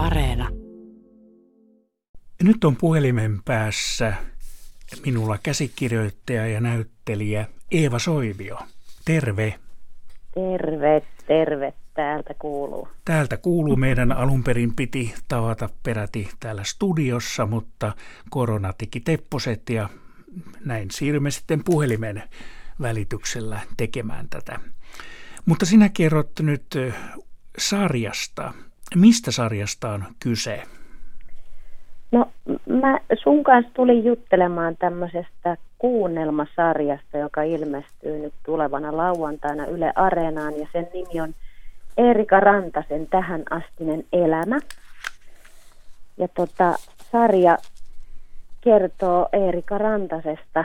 Areena. Nyt on puhelimen päässä minulla käsikirjoittaja ja näyttelijä Eeva Soivio. Terve. Terve, terve. Täältä kuuluu. Täältä kuuluu. Meidän alun perin piti tavata peräti täällä studiossa, mutta korona teki tepposet ja näin siirrymme sitten puhelimen välityksellä tekemään tätä. Mutta sinä kerrot nyt sarjasta. Mistä sarjasta on kyse? No mä sun kanssa tulin juttelemaan tämmöisestä kuunnelmasarjasta, joka ilmestyy nyt tulevana lauantaina Yle Areenaan ja sen nimi on Erika Rantasen Tähän astinen elämä. Ja tota, sarja kertoo Erika Rantasesta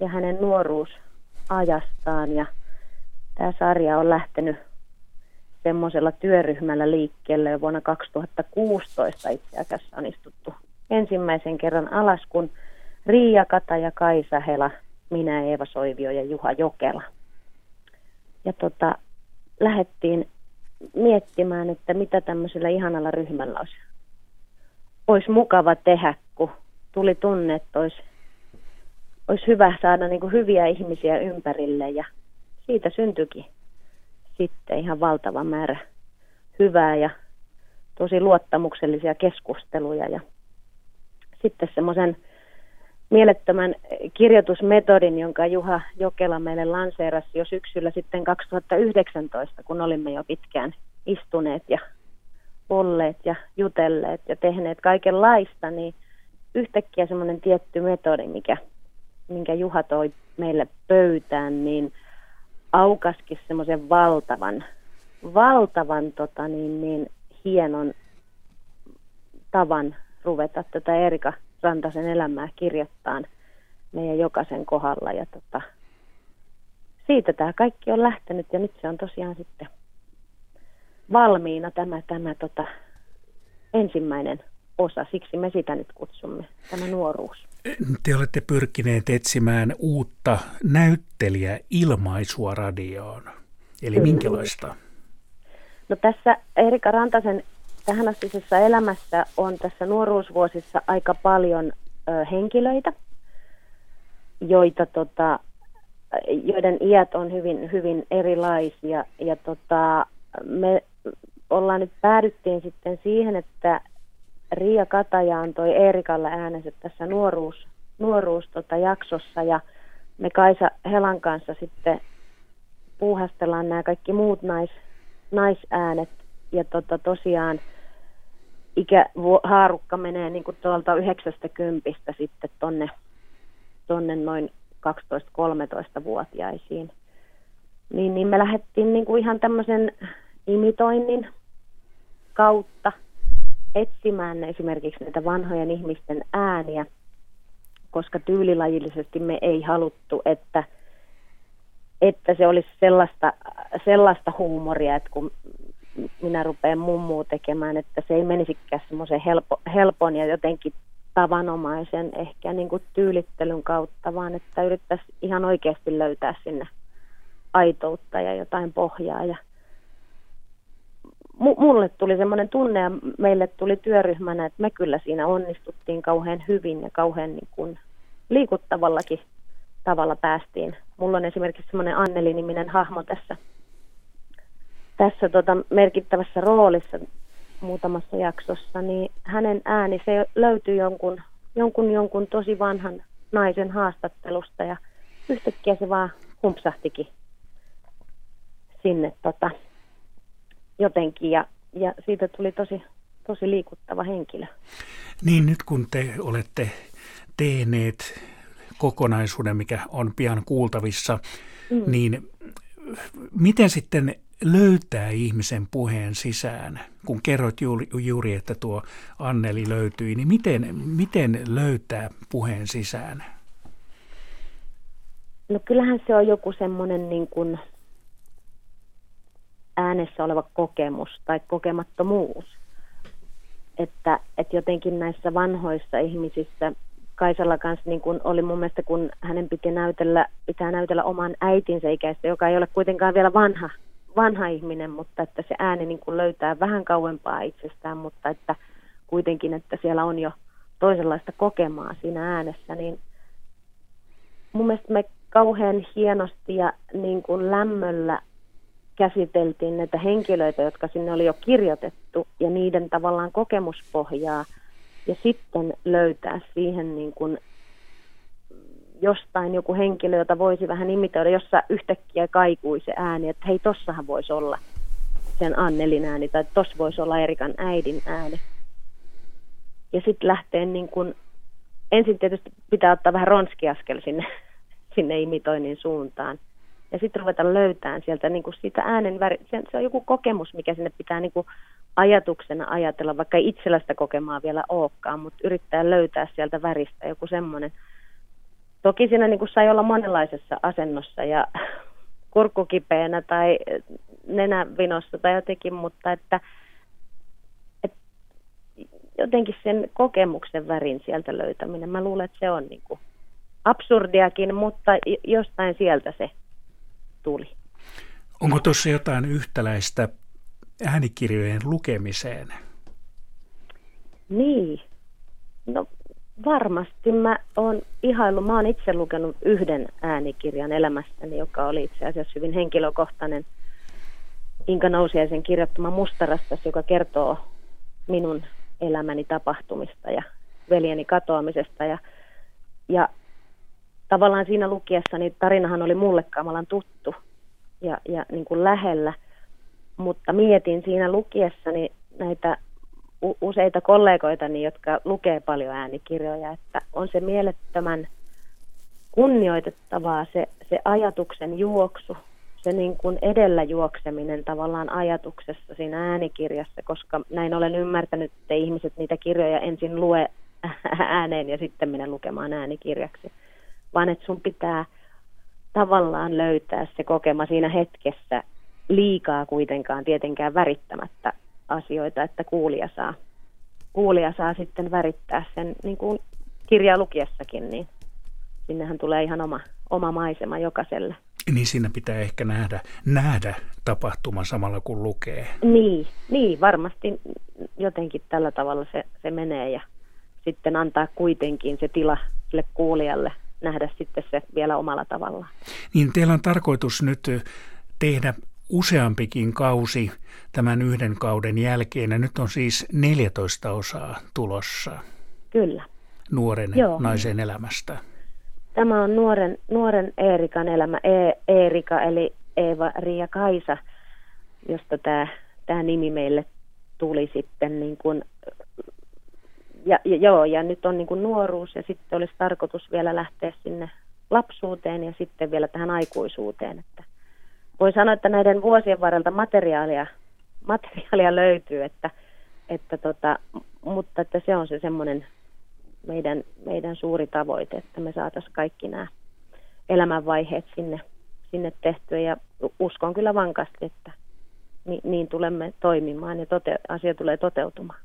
ja hänen nuoruusajastaan ja tämä sarja on lähtenyt semmoisella työryhmällä liikkeelle vuonna 2016 itse asiassa on istuttu ensimmäisen kerran alas, kun Riia Kata ja Kaisa Hela, minä Eeva Soivio ja Juha Jokela. Ja tota, lähdettiin miettimään, että mitä tämmöisellä ihanalla ryhmällä olisi, olisi mukava tehdä, kun tuli tunne, että olisi, olisi hyvä saada niin kuin hyviä ihmisiä ympärille ja siitä syntyikin sitten ihan valtava määrä hyvää ja tosi luottamuksellisia keskusteluja ja sitten semmoisen mielettömän kirjoitusmetodin, jonka Juha Jokela meille lanseerasi jo syksyllä sitten 2019, kun olimme jo pitkään istuneet ja olleet ja jutelleet ja tehneet kaikenlaista, niin yhtäkkiä semmoinen tietty metodi, mikä, minkä Juha toi meille pöytään, niin aukaskin semmoisen valtavan, valtavan tota niin, niin, hienon tavan ruveta tätä Erika Rantasen elämää kirjoittaa meidän jokaisen kohdalla. Ja tota, siitä tämä kaikki on lähtenyt ja nyt se on tosiaan sitten valmiina tämä, tämä tota, ensimmäinen osa. Siksi me sitä nyt kutsumme, tämä nuoruus. Te olette pyrkineet etsimään uutta näyttelijä-ilmaisua radioon. Eli Kyllä. minkälaista? No tässä Erika Rantasen tähänastisessa elämässä on tässä nuoruusvuosissa aika paljon ö, henkilöitä, joita tota, joiden iät on hyvin, hyvin erilaisia. Ja tota, me ollaan nyt päädyttiin sitten siihen, että Riia Kataja antoi Eerikalle äänensä tässä nuoruus, nuoruus tota, jaksossa ja me Kaisa Helan kanssa sitten puuhastellaan nämä kaikki muut nais, naisäänet ja tota, tosiaan ikähaarukka menee niin kuin tuolta 90 sitten tonne, tonne noin 12-13-vuotiaisiin. Niin, niin me lähdettiin niin kuin ihan tämmöisen imitoinnin kautta etsimään esimerkiksi näitä vanhojen ihmisten ääniä, koska tyylilajillisesti me ei haluttu, että, että se olisi sellaista, sellaista huumoria, että kun minä rupean mummuu tekemään, että se ei menisikään semmoisen helpo, helpon ja jotenkin tavanomaisen ehkä niin kuin tyylittelyn kautta, vaan että yrittäisi ihan oikeasti löytää sinne aitoutta ja jotain pohjaa. Ja mulle tuli semmoinen tunne ja meille tuli työryhmänä, että me kyllä siinä onnistuttiin kauhean hyvin ja kauhean niin kuin liikuttavallakin tavalla päästiin. Mulla on esimerkiksi semmoinen Anneli-niminen hahmo tässä tässä tota merkittävässä roolissa muutamassa jaksossa, niin hänen ääni se löytyi jonkun, jonkun, jonkun tosi vanhan naisen haastattelusta ja yhtäkkiä se vaan humpsahtikin sinne tota, jotenkin ja, ja siitä tuli tosi, tosi liikuttava henkilö. Niin nyt kun te olette tehneet kokonaisuuden, mikä on pian kuultavissa, mm. niin miten sitten löytää ihmisen puheen sisään? Kun kerroit juuri, juuri että tuo Anneli löytyi, niin miten, miten löytää puheen sisään? No kyllähän se on joku semmoinen niin kuin äänessä oleva kokemus tai kokemattomuus. Että, että jotenkin näissä vanhoissa ihmisissä Kaisalla kanssa niin kun oli mun mielestä, kun hänen piti näytellä, pitää näytellä oman äitinsä ikäistä, joka ei ole kuitenkaan vielä vanha vanha ihminen, mutta että se ääni niin kuin löytää vähän kauempaa itsestään, mutta että kuitenkin, että siellä on jo toisenlaista kokemaa siinä äänessä, niin mun mielestä me kauhean hienosti ja niin kuin lämmöllä käsiteltiin näitä henkilöitä, jotka sinne oli jo kirjoitettu ja niiden tavallaan kokemuspohjaa ja sitten löytää siihen niin kuin jostain joku henkilö, jota voisi vähän imitoida, jossa yhtäkkiä kaikui se ääni, että hei, tossahan voisi olla sen Annelin ääni tai tossa voisi olla Erikan äidin ääni. Ja sitten lähtee niin kuin, ensin tietysti pitää ottaa vähän ronskiaskel sinne, sinne imitoinnin suuntaan. Ja sitten ruveta löytämään sieltä niin kuin sitä äänen väri, se, se on joku kokemus, mikä sinne pitää niin kuin ajatuksena ajatella, vaikka ei itsellä sitä kokemaa vielä olekaan, mutta yrittää löytää sieltä väristä joku semmoinen – Toki siinä niin kuin sai olla monenlaisessa asennossa ja kurkkukipeänä tai nenävinossa tai jotenkin, mutta että, että jotenkin sen kokemuksen värin sieltä löytäminen, mä luulen, että se on niin kuin absurdiakin, mutta jostain sieltä se tuli. Onko tuossa jotain yhtäläistä äänikirjojen lukemiseen? Niin. No Varmasti mä oon ihaillut, mä oon itse lukenut yhden äänikirjan elämässäni, joka oli itse asiassa hyvin henkilökohtainen. Inka Nousiaisen kirjoittama Mustarastas, joka kertoo minun elämäni tapahtumista ja veljeni katoamisesta. Ja, ja tavallaan siinä lukiessani tarinahan oli mulle kamalan tuttu ja, ja niin kuin lähellä, mutta mietin siinä lukiessani näitä useita kollegoitani, jotka lukee paljon äänikirjoja, että on se mielettömän kunnioitettavaa se, se ajatuksen juoksu, se niin kuin edellä juokseminen tavallaan ajatuksessa siinä äänikirjassa, koska näin olen ymmärtänyt, että ihmiset niitä kirjoja ensin lue ääneen ja sitten mene lukemaan äänikirjaksi, vaan että sun pitää tavallaan löytää se kokema siinä hetkessä liikaa kuitenkaan tietenkään värittämättä asioita, että kuulija saa, kuulija saa sitten värittää sen niin kuin kirjaa lukiessakin, niin sinnehän tulee ihan oma, oma maisema jokaiselle. Niin siinä pitää ehkä nähdä, nähdä tapahtuma samalla kun lukee. Niin, niin, varmasti jotenkin tällä tavalla se, se menee ja sitten antaa kuitenkin se tila sille kuulijalle nähdä sitten se vielä omalla tavallaan. Niin teillä on tarkoitus nyt tehdä useampikin kausi tämän yhden kauden jälkeen, ja nyt on siis 14 osaa tulossa. Kyllä. Nuoren Joo. naisen elämästä. Tämä on nuoren, nuoren Eerikan elämä, e- Eerika eli Eeva Ria Kaisa, josta tämä, tämä nimi meille tuli sitten niin kuin, ja, ja, joo, ja nyt on niin kuin nuoruus ja sitten olisi tarkoitus vielä lähteä sinne lapsuuteen ja sitten vielä tähän aikuisuuteen, että voi sanoa, että näiden vuosien varrelta materiaalia, materiaalia löytyy, että, että tota, mutta että se on se semmoinen meidän, meidän suuri tavoite, että me saataisiin kaikki nämä elämänvaiheet sinne, sinne tehtyä ja uskon kyllä vankasti, että niin, niin tulemme toimimaan ja tote, asia tulee toteutumaan.